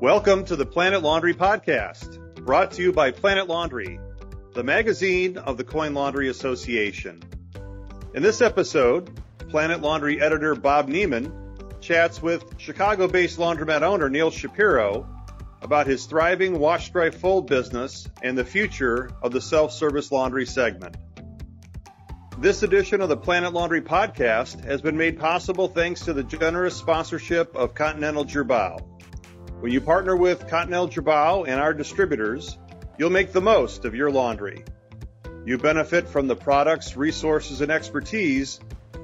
Welcome to the Planet Laundry Podcast, brought to you by Planet Laundry, the magazine of the Coin Laundry Association. In this episode, Planet Laundry editor Bob Neiman chats with Chicago based laundromat owner Neil Shapiro about his thriving wash dry fold business and the future of the self service laundry segment. This edition of the Planet Laundry podcast has been made possible thanks to the generous sponsorship of Continental Girbau. When you partner with Continental Girbau and our distributors, you'll make the most of your laundry. You benefit from the products, resources, and expertise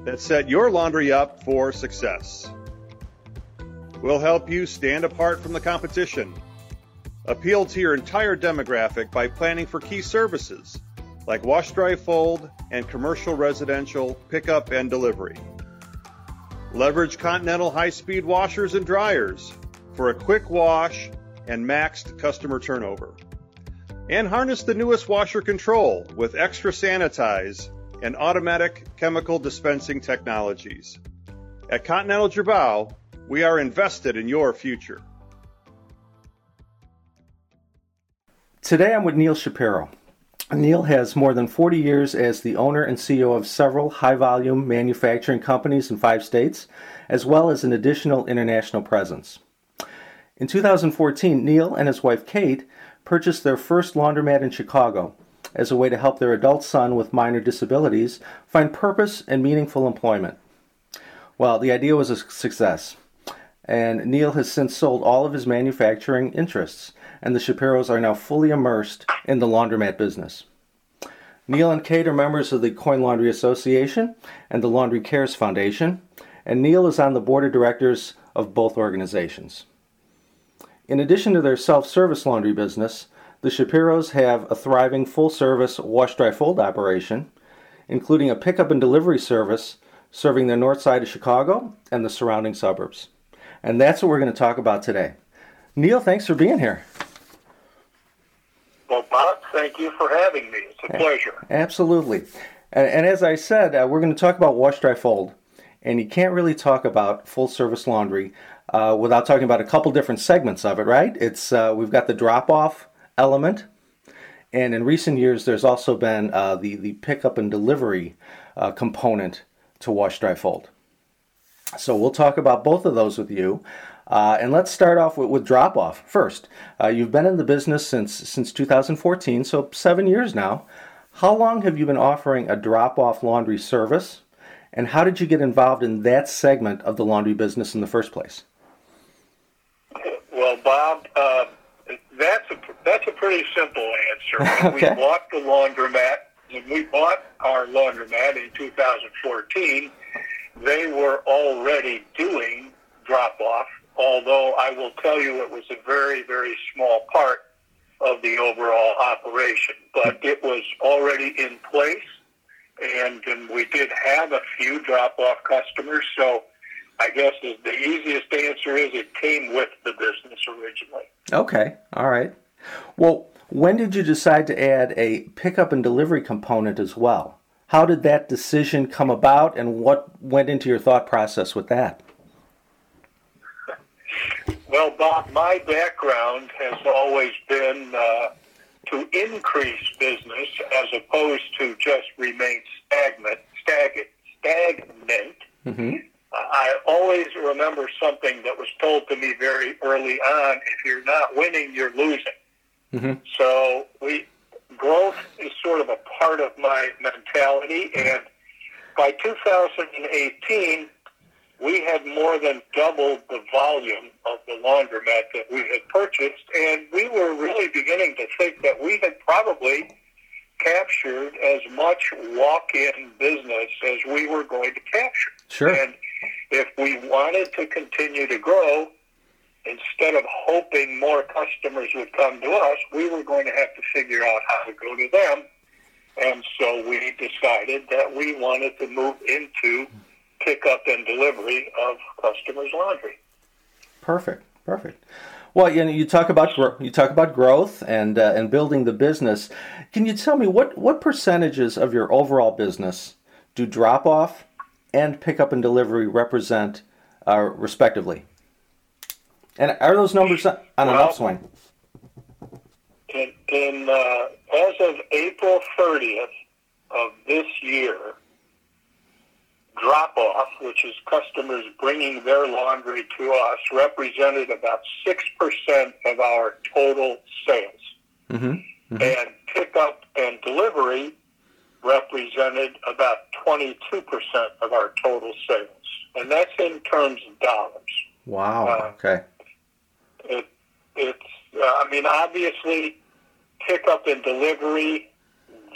that set your laundry up for success. We'll help you stand apart from the competition. Appeal to your entire demographic by planning for key services like wash dry fold and commercial residential pickup and delivery. Leverage Continental high speed washers and dryers for a quick wash and maxed customer turnover. And harness the newest washer control with extra sanitize and automatic chemical dispensing technologies. At Continental Girbau, we are invested in your future. Today I'm with Neil Shapiro. Neil has more than 40 years as the owner and CEO of several high volume manufacturing companies in five states, as well as an additional international presence. In 2014, Neil and his wife Kate purchased their first laundromat in Chicago as a way to help their adult son with minor disabilities find purpose and meaningful employment. Well, the idea was a success, and Neil has since sold all of his manufacturing interests, and the Shapiros are now fully immersed in the laundromat business. Neil and Kate are members of the Coin Laundry Association and the Laundry Cares Foundation, and Neil is on the board of directors of both organizations. In addition to their self service laundry business, the Shapiros have a thriving full service wash dry fold operation, including a pickup and delivery service serving the north side of Chicago and the surrounding suburbs. And that's what we're going to talk about today. Neil, thanks for being here. Well, Bob, thank you for having me. It's a pleasure. Absolutely. And, and as I said, uh, we're going to talk about wash dry fold. And you can't really talk about full service laundry uh, without talking about a couple different segments of it, right? It's uh, we've got the drop off element, and in recent years, there's also been uh, the the pickup and delivery uh, component to wash dry fold. So we'll talk about both of those with you. Uh, and let's start off with, with drop off first. Uh, you've been in the business since since 2014, so seven years now. How long have you been offering a drop off laundry service? And how did you get involved in that segment of the laundry business in the first place? Well, Bob, uh, that's a that's a pretty simple answer. okay. We bought the laundromat. When we bought our laundromat in 2014, they were already doing drop off. Although I will tell you, it was a very very small part of the overall operation, but it was already in place, and, and we did have a few drop off customers. So I guess the easiest answer is it came with the business originally. Okay, all right. Well, when did you decide to add a pickup and delivery component as well? How did that decision come about, and what went into your thought process with that? Well, Bob, my background has always been uh, to increase business as opposed to just remain stagnant. Stagnant. stagnant. Mm-hmm. I always remember something that was told to me very early on: if you're not winning, you're losing. Mm-hmm. So we growth is sort of a part of my mentality, and by 2018, we had more than doubled the volume of the laundromat that we had purchased, and we were really beginning to think that we had probably captured as much walk-in business as we were going to capture. Sure. And if we wanted to continue to grow, instead of hoping more customers would come to us, we were going to have to figure out how to go to them. And so we decided that we wanted to move into pickup and delivery of customers' laundry. Perfect, perfect. Well, you know, you talk about you talk about growth and uh, and building the business. Can you tell me what what percentages of your overall business do drop off and pickup and delivery represent, uh, respectively? And are those numbers on an Well- upswing? In, in uh, as of April 30th of this year, drop off, which is customers bringing their laundry to us, represented about six percent of our total sales, Mm-hmm. and pickup and delivery represented about 22 percent of our total sales, and that's in terms of dollars. Wow. Uh, okay. It, it's, uh, I mean, obviously, pickup and delivery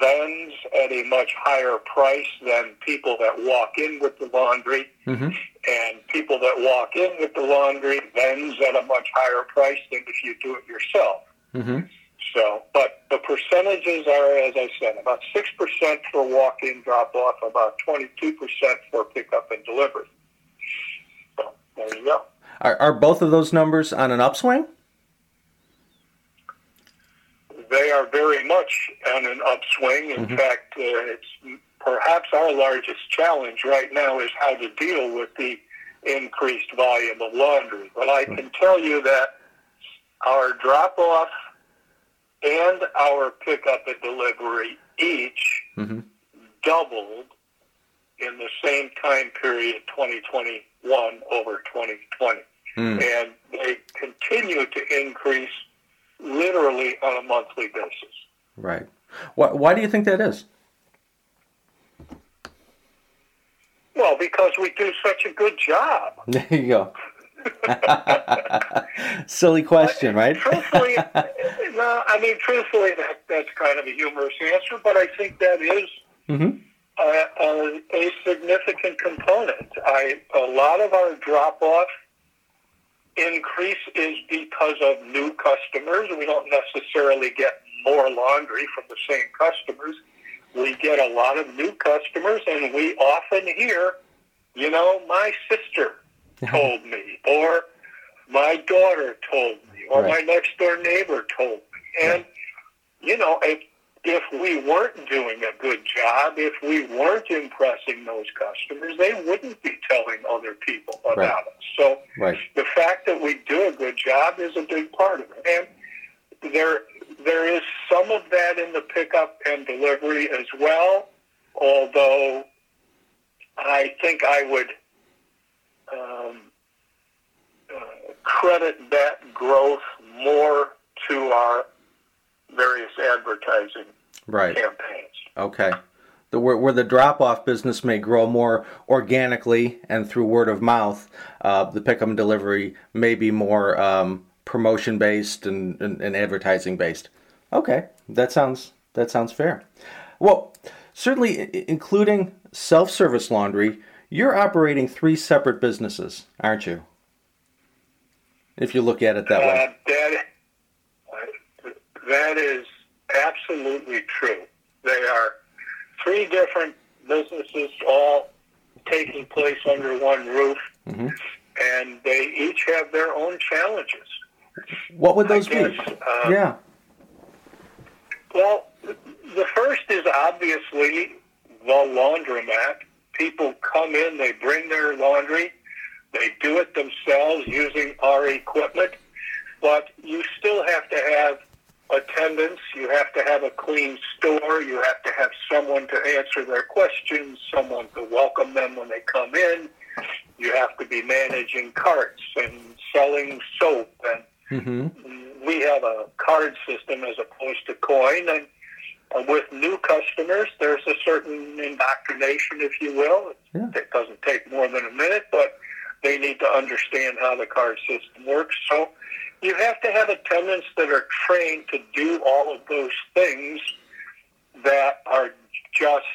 vends at a much higher price than people that walk in with the laundry, Mm-hmm. and people that walk in with the laundry vends at a much higher price than if you do it yourself. Mm-hmm. So, but the percentages are, as I said, about 6% for walk-in drop-off, about 22% for pickup and delivery. So, there you go. Are, are both of those numbers on an upswing? they are very much on an upswing. In fact, uh, it's perhaps our largest challenge right now is how to deal with the increased volume of laundry. But I can tell you that our drop off and our pickup and delivery each Mm-hmm. doubled in the same time period 2021 over 2020 Mm. and they continue to increase literally on a monthly basis. Right. Why, why do you think that is? Well, because we do such a good job. There you go. Silly question, right? Truthfully, no, I mean, truthfully, that, that's kind of a humorous answer, but I think that is Mm-hmm. a, a, a significant component. I a lot of our drop off increase is because of new customers. We don't necessarily get more laundry from the same customers. We get a lot of new customers, and we often hear, you know, my sister told me, or my daughter told me, or Right. my next door neighbor told me. And, you know, if, if we weren't doing a good job, if we weren't impressing those customers, they wouldn't be telling other people about Right. us. So Right. the fact that we do a good job is a big part of it. And there, there is some of that in the pickup and delivery as well, although I think I would um, uh, credit that growth more to our various advertising Right. campaigns. Okay. The, where, where the drop off business may grow more organically and through word of mouth, uh, the pickup and delivery may be more um, promotion based and, and, and advertising based. Okay, that sounds that sounds fair. Well, certainly, i- including self service laundry, you're operating three separate businesses, aren't you? If you look at it that way. Uh, that, that is absolutely true. They are three different businesses all taking place under one roof, Mhm. and they each have their own challenges. What would those I be? guess, uh, yeah. Well, the first is obviously the laundromat. People come in, they bring their laundry, they do it themselves using our equipment, but you still have to have attendance, you have to have a clean store, you have to have someone to answer their questions, someone to welcome them when they come in. You have to be managing carts and selling soap and hmm we have a card system as opposed to coin, and with new customers, there's a certain indoctrination, if you will. Yeah. It doesn't take more than a minute, but they need to understand how the card system works. So you have to have attendants that are trained to do all of those things that are just,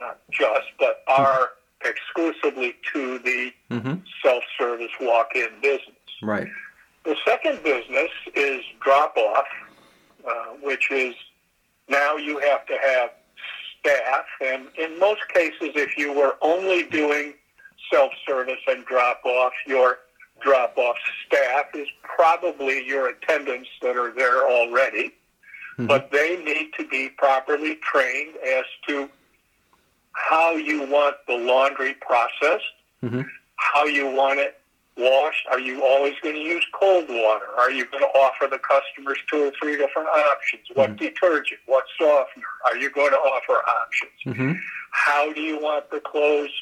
not just, but are exclusively to the hmm self-service walk-in business. Right. The second business is drop off, uh, which is now you have to have staff. And in most cases, if you were only doing self service and drop off, your drop off staff is probably your attendants that are there already. Mhm. But they need to be properly trained as to how you want the laundry processed hmm how you want it washed? Are you always going to use cold water? Are you going to offer the customers two or three different options? What Mhm. detergent? What softener? Are you going to offer options? Mm-hmm. How do you want the clothes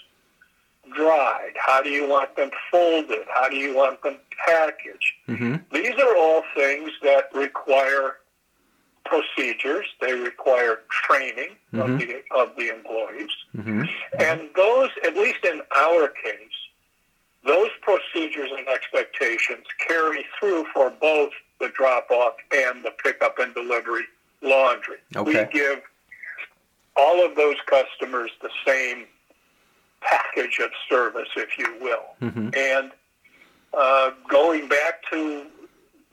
dried? How do you want them folded? How do you want them packaged? Mm-hmm. These are all things that require procedures. They require training of the of the employees, Mm-hmm. and those, at least in our case, those procedures and expectations carry through for both the drop off and the pickup and delivery laundry. Okay. We give all of those customers the same package of service, if you will. Mm-hmm. And uh, going back to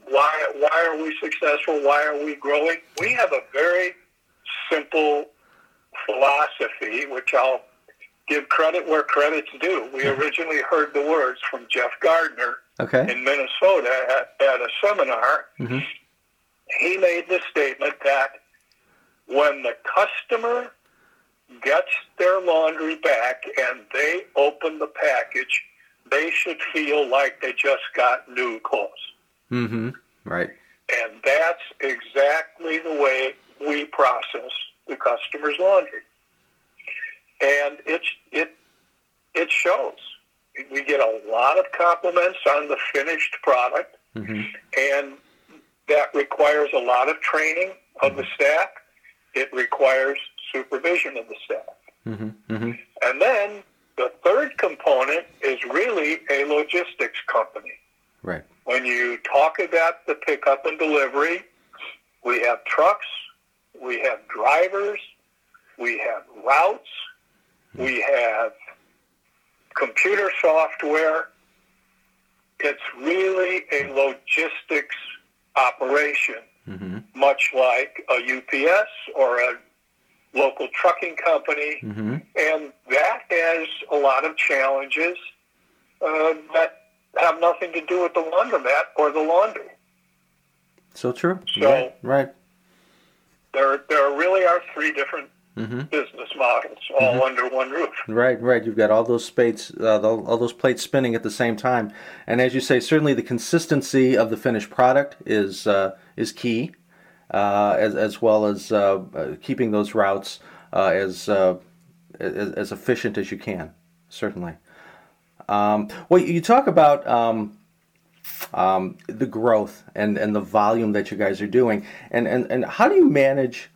why why are we successful? Why are we growing? We have a very simple philosophy, which I'll give credit where credit's due. We originally heard the words from Jeff Gardner Okay. in Minnesota at, at a seminar. Mm-hmm. He made the statement that when the customer gets their laundry back and they open the package, they should feel like they just got new clothes. Mm-hmm. Right. And that's exactly the way we process the customer's laundry. And it's, it, it shows. We get a lot of compliments on the finished product, Mm-hmm. and that requires a lot of training of the staff. It requires supervision of the staff. Mm-hmm. Mm-hmm. And then the third component is really a logistics company. Right. When you talk about the pickup and delivery, we have trucks, we have drivers, we have routes, we have computer software. It's really a logistics operation, Mm-hmm. much like a UPS or a local trucking company. Mm-hmm. And that has a lot of challenges uh, that have nothing to do with the laundromat or the laundry. So true. So- right. Right. There, there really are three different Mm-hmm. business models all under one roof. Right, right. You've got all those plates, uh, all those plates spinning at the same time, and as you say, certainly the consistency of the finished product is uh, is key, uh, as as well as uh, uh, keeping those routes uh, as, uh, as as efficient as you can. Certainly. Um, well, you talk about. Um, um, the growth and, and the volume that you guys are doing, and, and, and how do you manage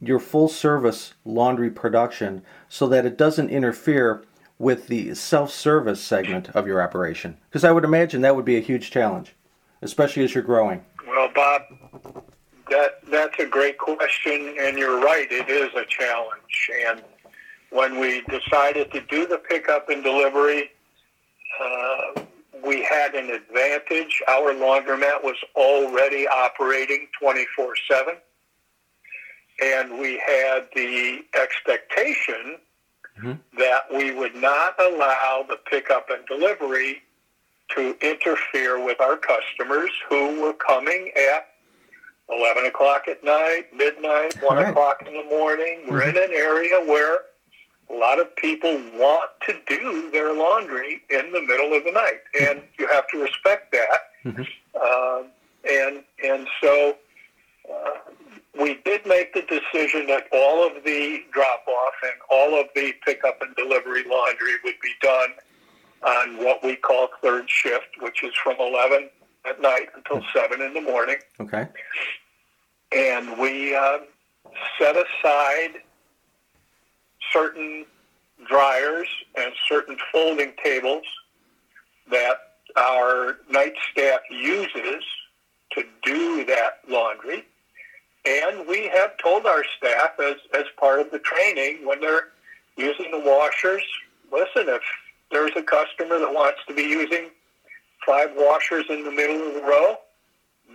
your full service laundry production so that it doesn't interfere with the self service segment of your operation? Because I would imagine that would be a huge challenge, especially as you're growing. Well, Bob, that that's a great question, and you're right. It is a challenge. And when we decided to do the pickup and delivery, uh, we had an advantage. Our laundromat was already operating 24 7. And we had the expectation Mhm. that we would not allow the pickup and delivery to interfere with our customers who were coming at 11 o'clock at night, midnight, 1 Right. o'clock in the morning. We're in an area where a lot of people want to do their laundry in the middle of the night, and you have to respect that. Mhm. Uh, and and so uh, we did make the decision that all of the drop off and all of the pickup and delivery laundry would be done on what we call third shift, which is from 11 at night until 7 in the morning. Okay. And we uh, set aside certain dryers and certain folding tables that our night staff uses to do that laundry. And we have told our staff as, as part of the training when they're using the washers, listen, if there's a customer that wants to be using five washers in the middle of the row,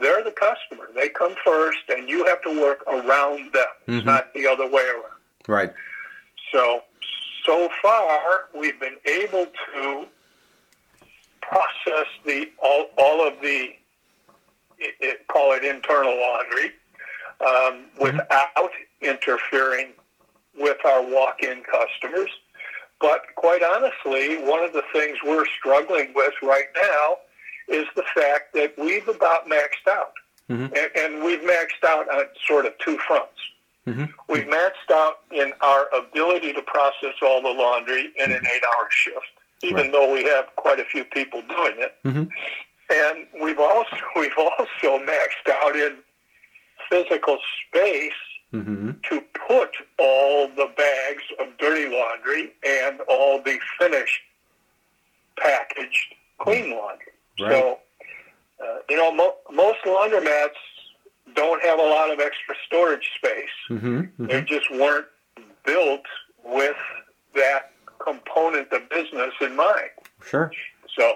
they're the customer. They come first, and you have to work around them. It's not the other way around. Right. So, so far, we've been able to process the all, all of the it, it, call it internal laundry um, without interfering with our walk-in customers. but quite honestly, one of the things we're struggling with right now is the fact that we've about maxed out. Mm-hmm. And, and, we've maxed out on sort of two fronts. Mm-hmm. We've maxed out in our ability to process all the laundry in an eight-hour shift, even right. though we have quite a few people doing it. Mm-hmm. And we've also we've also maxed out in physical space mm-hmm. to put all the bags of dirty laundry and all the finished packaged clean laundry. Right. So, uh, you know, mo- most laundromats don't have a lot of extra storage space. Mm-hmm, mm-hmm. They just weren't built with that component of business in mind. Sure. So,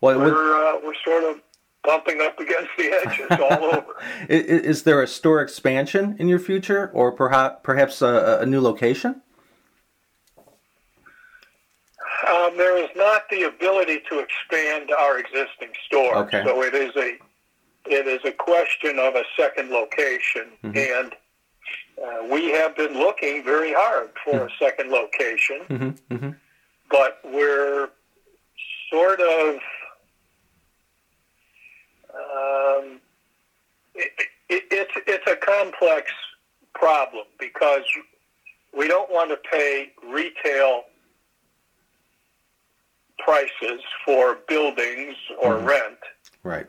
well, we're uh, we're sort of bumping up against the edges all over. Is, is, there a store expansion in your future, or perhaps perhaps a, a new location? Um, there is not the ability to expand our existing store. Okay. So it is a it is a question of a second location, mm-hmm. and uh, we have been looking very hard for mm-hmm. a second location, mm-hmm. mm-hmm. but we're sort of um, it, it, it's it's a complex problem because we don't want to pay retail prices for buildings or mm-hmm. rent. Right.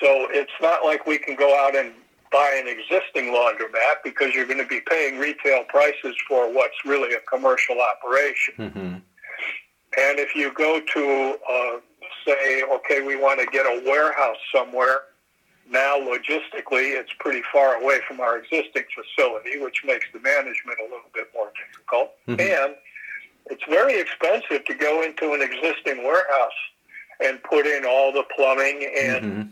So it's not like we can go out and buy an existing laundromat because you're going to be paying retail prices for what's really a commercial operation. Mm-hmm. And if you go to, uh, say, okay, we want to get a warehouse somewhere, now logistically it's pretty far away from our existing facility, which makes the management a little bit more difficult. Mm-hmm. And it's very expensive to go into an existing warehouse and put in all the plumbing and mm-hmm.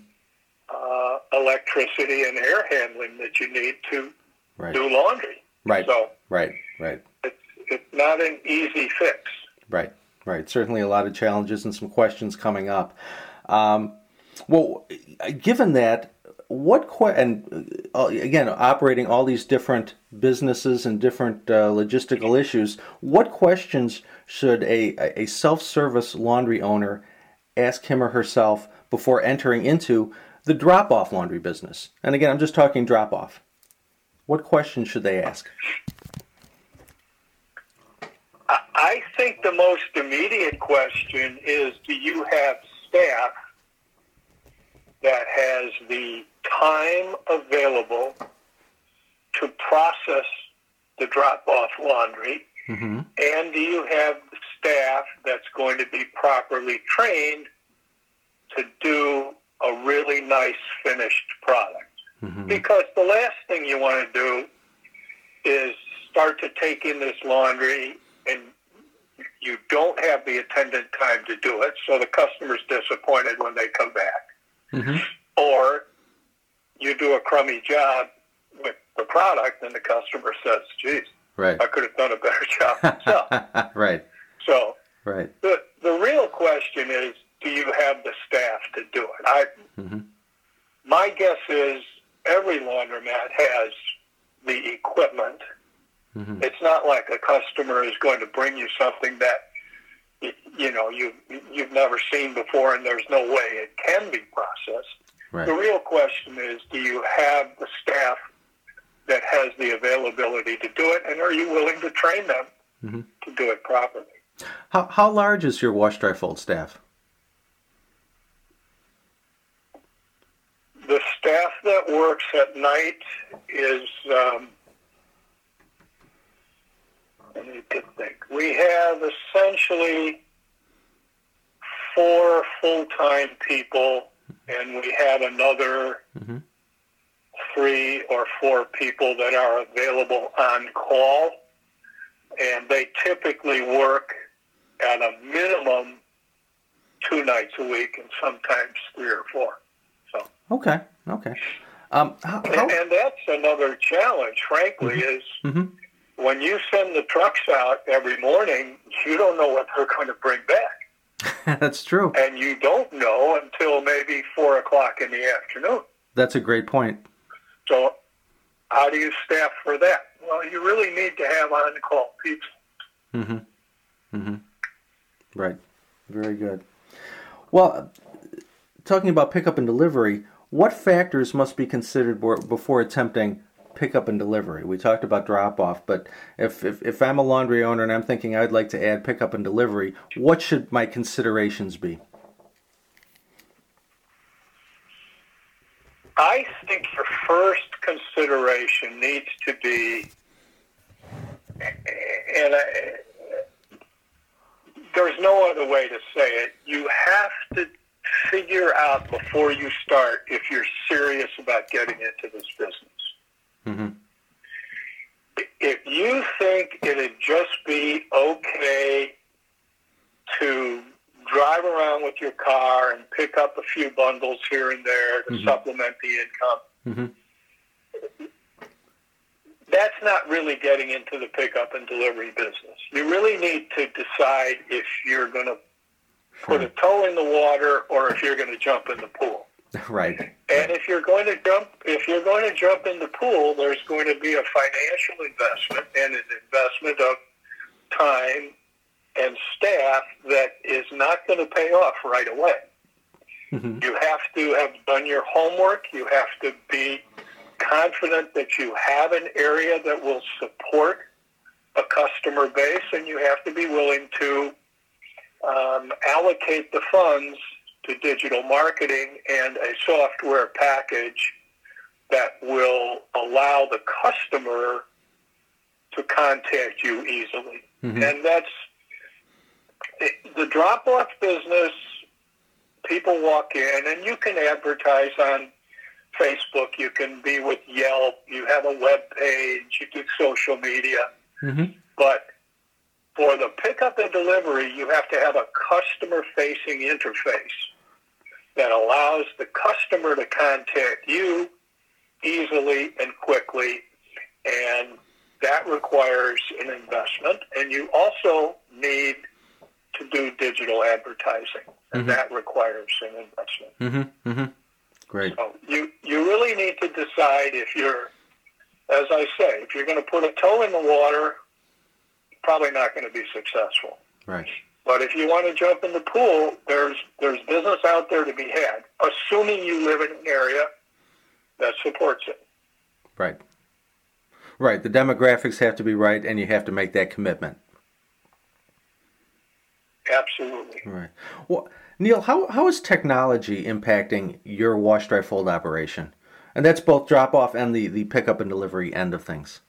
uh, electricity and air handling that you need to right. do laundry. Right. So right, right. It's it's not an easy fix. Right, right. Certainly a lot of challenges and some questions coming up. Um, well, given that, what que- and uh, again operating all these different businesses and different uh, logistical issues what questions should a, a self-service laundry owner ask him or herself before entering into the drop-off laundry business and again i'm just talking drop-off what questions should they ask i think the most immediate question is do you have staff that has the time available to process the drop-off laundry, mm-hmm. and do you have staff that's going to be properly trained to do a really nice finished product? Mm-hmm. Because the last thing you want to do is start to take in this laundry and you don't have the attendant time to do it, so the customer's disappointed when they come back. Mm-hmm. Or you do a crummy job with the product, and the customer says, "Geez, right. I could have done a better job myself." right. So, right. The the real question is, do you have the staff to do it? I, mm-hmm. my guess is every laundromat has the equipment. Mm-hmm. It's not like a customer is going to bring you something that you know you you've never seen before, and there's no way it can be processed. Right. The real question is, do you have the staff that has the availability to do it, and are you willing to train them mm-hmm. to do it properly? How, how large is your wash dry fold staff? The staff that works at night is, um, let me think. We have essentially four full time people and we have another mm-hmm. three or four people that are available on call, and they typically work at a minimum two nights a week, and sometimes three or four. So okay, okay. Um, how, how... And, and, that's another challenge, frankly, mm-hmm. is mm-hmm. When you send the trucks out every morning, you don't know what they're going to bring back. That's true. And you don't know until maybe four o'clock in the afternoon. That's a great point. So, how do you staff for that? Well, you really need to have on call people. Mm-hmm. Mm-hmm. Right. Very good. Well, talking about pickup and delivery, what factors must be considered before attempting pickup and delivery? We talked about drop off, but if, if, if I'm a laundry owner and I'm thinking I'd like to add pickup and delivery, what should my considerations be? I think your first consideration needs to be, and I, there's no other way to say it. You have to figure out before you start if you're serious about getting into this business. Mm-hmm. If you think it'd just be okay to drive around with your car and pick up a few bundles here and there to mm-hmm. supplement the income. Mm-hmm. That's not really getting into the pickup and delivery business. You really need to decide if you're going to put a toe in the water or if you're going to jump in the pool. Right. And if you're going to jump, if you're going to jump in the pool, there's going to be a financial investment and an investment of time and staff that is not going to pay off right away. Mm-hmm. You have to have done your homework. You have to be confident that you have an area that will support a customer base, and you have to be willing to um, allocate the funds to digital marketing and a software package that will allow the customer to contact you easily. Mm-hmm. And that's the drop off business, people walk in and you can advertise on Facebook, you can be with Yelp, you have a web page, you do social media. Mm-hmm. But for the pickup and delivery, you have to have a customer facing interface that allows the customer to contact you easily and quickly. And that requires an investment. And you also need to do digital advertising, and mm-hmm. that requires an investment. Mm-hmm. Mm-hmm. Great. So you you really need to decide if you're, as I say, if you're going to put a toe in the water, probably not going to be successful. Right. But if you want to jump in the pool, there's there's business out there to be had, assuming you live in an area that supports it. Right. Right. The demographics have to be right, and you have to make that commitment. Absolutely. Right. Well, Neil, how, how is technology impacting your wash dry fold operation? And that's both drop off and the, the pickup and delivery end of things.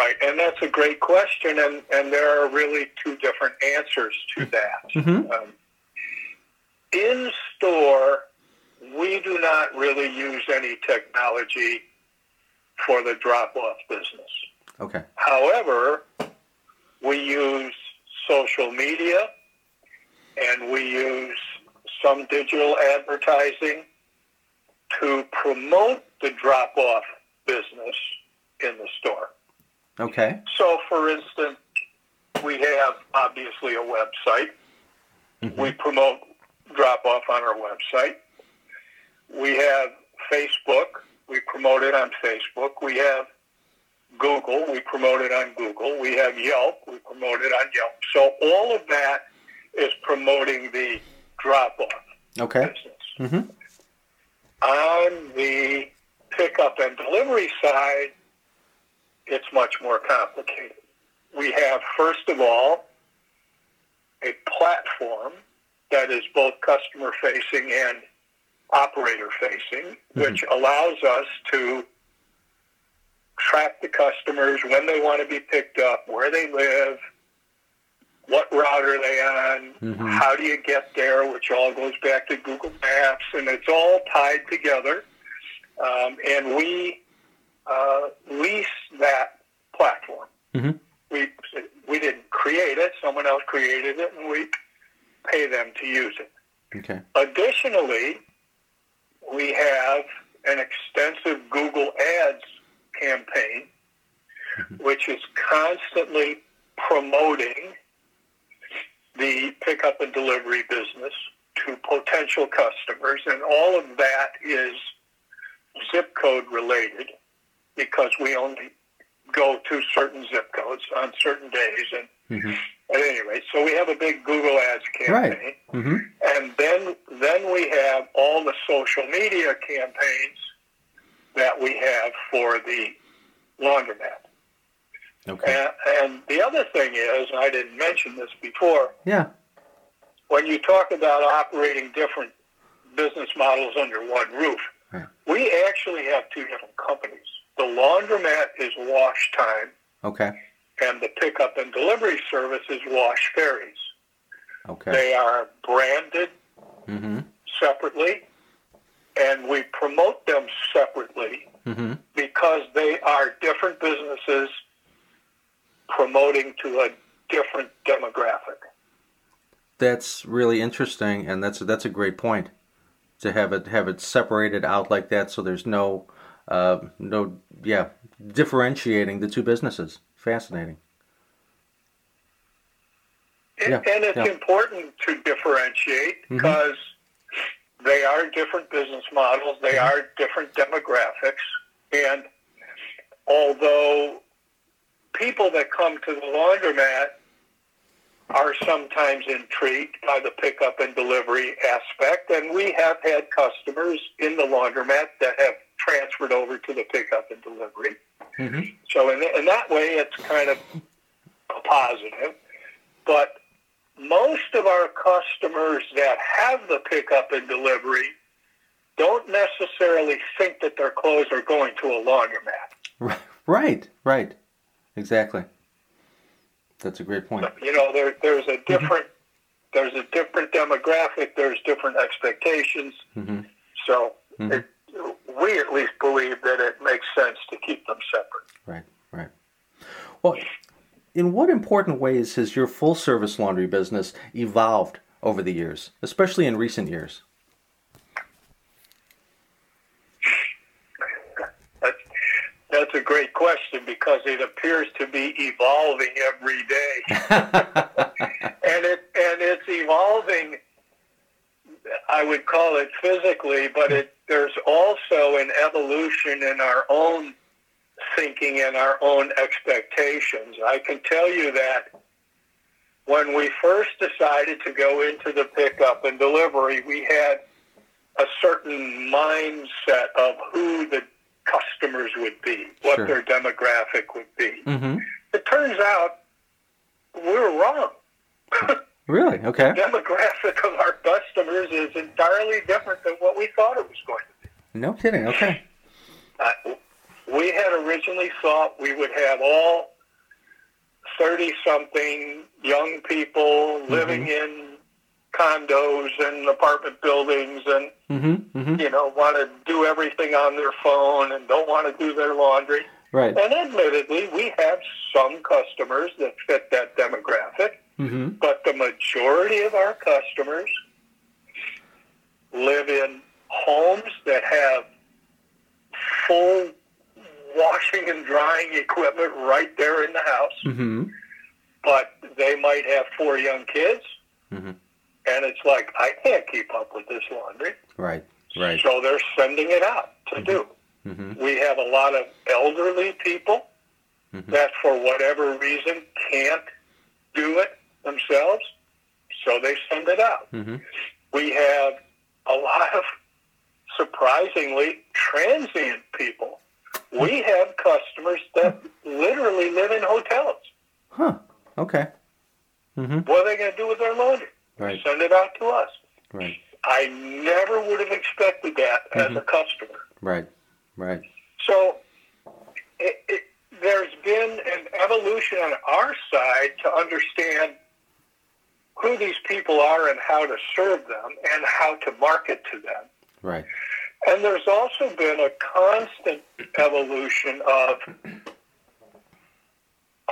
Right, and that's a great question, and, and there are really two different answers to that. Mm-hmm. Um, in store, we do not really use any technology for the drop off business. Okay. However, we use social media and we use some digital advertising to promote the drop off business in the store. Okay. So, for instance, we have obviously a website. Mm-hmm. We promote drop off on our website. We have Facebook. We promote it on Facebook. We have Google. We promote it on Google. We have Yelp. We promote it on Yelp. So all of that is promoting the drop-off okay. business. Mm-hmm. On the pickup and delivery side, it's much more complicated. We have, first of all, a platform that is both customer facing and operator facing, mm-hmm. which allows us to track the customers when they want to be picked up, where they live, what route are they on, mm-hmm. how do you get there, which all goes back to Google Maps, and it's all tied together. Um, and we uh, lease that platform. Mm-hmm. We we didn't create it; someone else created it, and we pay them to use it. Okay. Additionally, we have an extensive Google Ads campaign, mm-hmm. which is constantly promoting the pickup and delivery business to potential customers, and all of that is zip code related because we only go to certain zip codes on certain days. And mm-hmm. at any rate, so we have a big Google Ads campaign, right. mm-hmm. and then then we have all the social media campaigns that we have for the laundromat. Okay. And, and the other thing is, I didn't mention this before. Yeah. When you talk about operating different business models under one roof, right. we actually have two different companies. The laundromat is Wash Time. Okay. And the pickup and delivery service is Wash Ferries. Okay. They are branded mm-hmm. separately, and we promote them separately mm-hmm. because they are different businesses promoting to a different demographic. That's really interesting, and that's that's a great point to have it have it separated out like that, so there's no uh, no yeah differentiating the two businesses. Fascinating. And, yeah, and it's yeah. important to differentiate because mm-hmm. they are different business models, they mm-hmm. are different demographics, and although people that come to the laundromat are sometimes intrigued by the pickup and delivery aspect, and we have had customers in the laundromat that have transferred over to the pickup and delivery. Mm-hmm. So in, in that way, it's kind of a positive. But most of our customers that have the pickup and delivery don't necessarily think that their clothes are going to a laundromat. Right, right. Exactly. That's a great point. You know, there, there's a mm-hmm. different mm-hmm. there's a different demographic. There's different expectations. Mm-hmm. So mm-hmm. It, we at least believe that it makes sense to keep them separate. Right. Right. Well, in what important ways has your full service laundry business evolved over the years, especially in recent years? That's a great question because it appears to be evolving every day, and it and it's evolving. I would call it physically, but it there's also an evolution in our own thinking and our own expectations. I can tell you that when we first decided to go into the pickup and delivery, we had a certain mindset of who the customers would be, what sure. their demographic would be. Mm-hmm. It turns out we were wrong. really? Okay. The demographic of our customers is entirely different than what we thought it was going to be. No kidding. Okay. Uh, we had originally thought we would have all 30 something young people mm-hmm. living in condos and apartment buildings and mm-hmm, mm-hmm. you know want to do everything on their phone and don't want to do their laundry. Right. And admittedly, we have some customers that fit that demographic, mm-hmm. but the majority of our customers live in homes that have full washing and drying equipment right there in the house. Mm-hmm. But they might have four young kids. Mm-hmm and it's like I can't keep up with this laundry. Right, right. So they're sending it out to mm-hmm. do. Mm-hmm. We have a lot of elderly people mm-hmm. that, for whatever reason, can't do it themselves, so they send it out. Mm-hmm. We have a lot of surprisingly transient people. We have customers that literally live in hotels. Huh. Okay. Mm-hmm. What are they going to do with their laundry? Right. Send it out to us. Right. I never would have expected that mm-hmm. as a customer. Right. Right. So it, it, there's been an evolution on our side to understand who these people are and how to serve them and how to market to them. Right. And there's also been a constant evolution of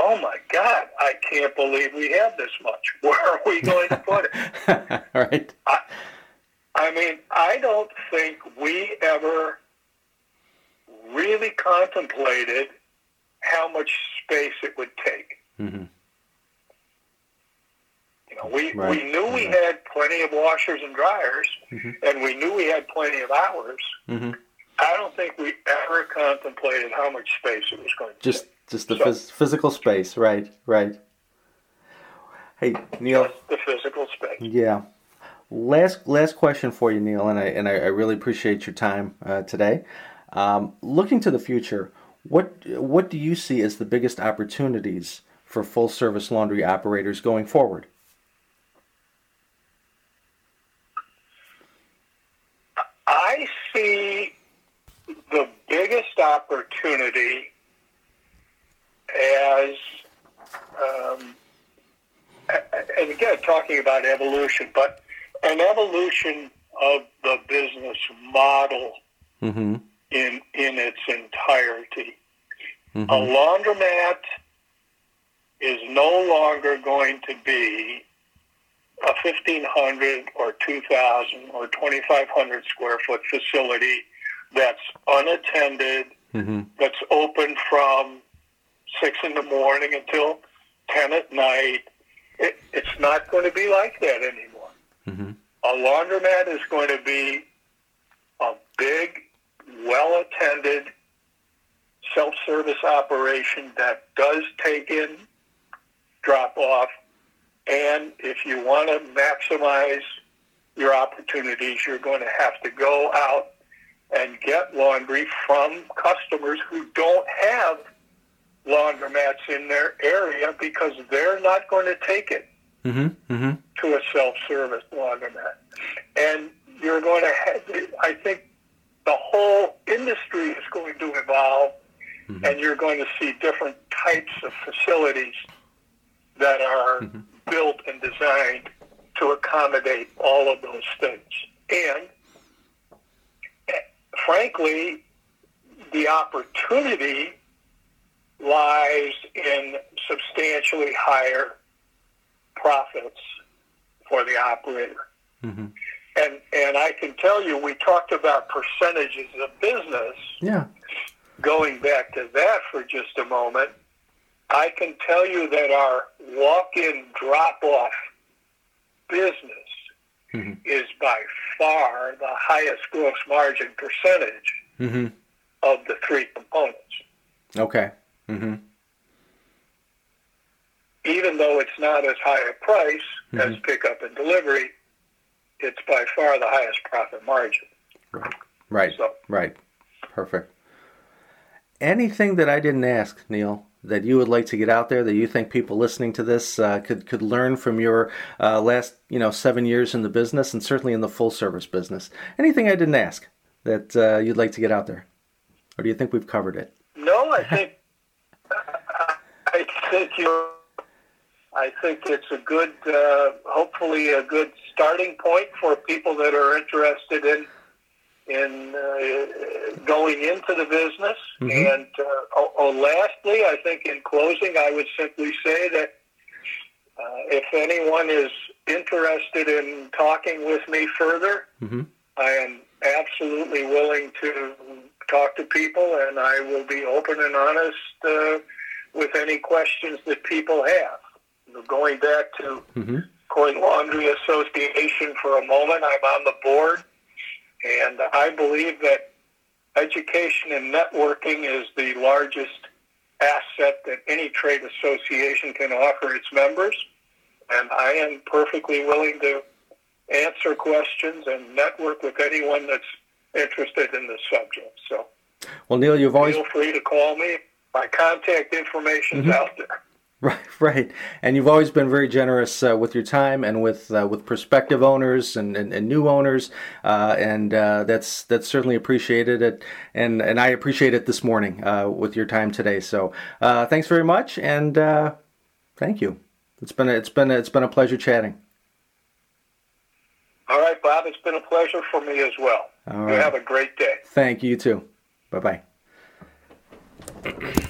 oh my God, I can't believe we have this much. Where are we going to put it? right. I, I mean, I don't think we ever really contemplated how much space it would take. Mm-hmm. Know, we, right. we knew we had plenty of washers and dryers, mm-hmm. and we knew we had plenty of hours. Mm-hmm. I don't think we ever contemplated how much space it was going to Just take. just the So- phys- physical space, right? Right. Hey, Neil. Just the physical space. Yeah. Last last question for you, Neil, and I and I, I really appreciate your time uh, today. Um, looking to the future, what what do you see as the biggest opportunities for full service laundry operators going forward? I see the biggest opportunity as, um, and again, talking about evolution, but an evolution of the business model Mm-hmm. in in its entirety. A Mm-hmm. laundromat is no longer going to be a 1,500 or 2,000 or 2,500 square foot facility that's unattended, Mm-hmm. that's open from 6 in the morning until 10 at night. It, it's not going to be like that anymore. Mm-hmm. A laundromat is going to be a big, well attended self service operation that does take in, drop off, and if you want to maximize your opportunities, you're going to have to go out and get laundry from customers who don't have laundromats in their area because they're not going to take it Mm-hmm. Mm-hmm. to a self-service laundromat. And you're going to have, I think the whole industry is going to evolve and you're going to see different types of facilities that are built and designed to accommodate all of those things. And frankly, the opportunity lies in substantially higher profits for the operator. Mm-hmm. And and I can tell you, we talked about percentages of business. Yeah. Going back to that for just a moment, I can tell you that our walk-in drop-off business Mhm. is by far the highest gross margin percentage Mm-hmm. of the three components. Okay. Mm-hmm. Even though it's not as high a price as pickup and delivery, it's by far the highest profit margin. Right. Right. So Right. Perfect. Anything that I didn't ask, Neil, that you would like to get out there that you think people listening to this uh, could could learn from your uh, last you know seven years in the business and certainly in the full service business? Anything I didn't ask that uh, you'd like to get out there, or do you think we've covered it? No, I think I think you. I think it's a good, uh, hopefully a good starting point for people that are interested in in uh, going into the business. Mhm. And uh, oh, oh, lastly, I think in closing, I would simply say that uh, if anyone is interested in talking with me further, Mm-hmm. I am absolutely willing to talk to people, and I will be open and honest uh, with any questions that people have. Going back to Mm-hmm. Coin Laundry Association for a moment, I'm on the board, and I believe that education and networking is the largest asset that any trade association can offer its members, and I am perfectly willing to answer questions and network with anyone that's interested in this subject. So Well, Neil, you've always feel free to call me. My contact information's Mhm. out there. Right, right, and you've always been very generous uh, with your time and with uh, with prospective owners and, and, and new owners, uh, and uh, that's that's certainly appreciated. It and and I appreciate it this morning uh, with your time today. So uh, thanks very much, and uh, thank you. It's been a, it's been a, it's been a pleasure chatting. All right, Bob, it's been a pleasure for me as well. All You right. have a great day. Thank you you too. Bye bye.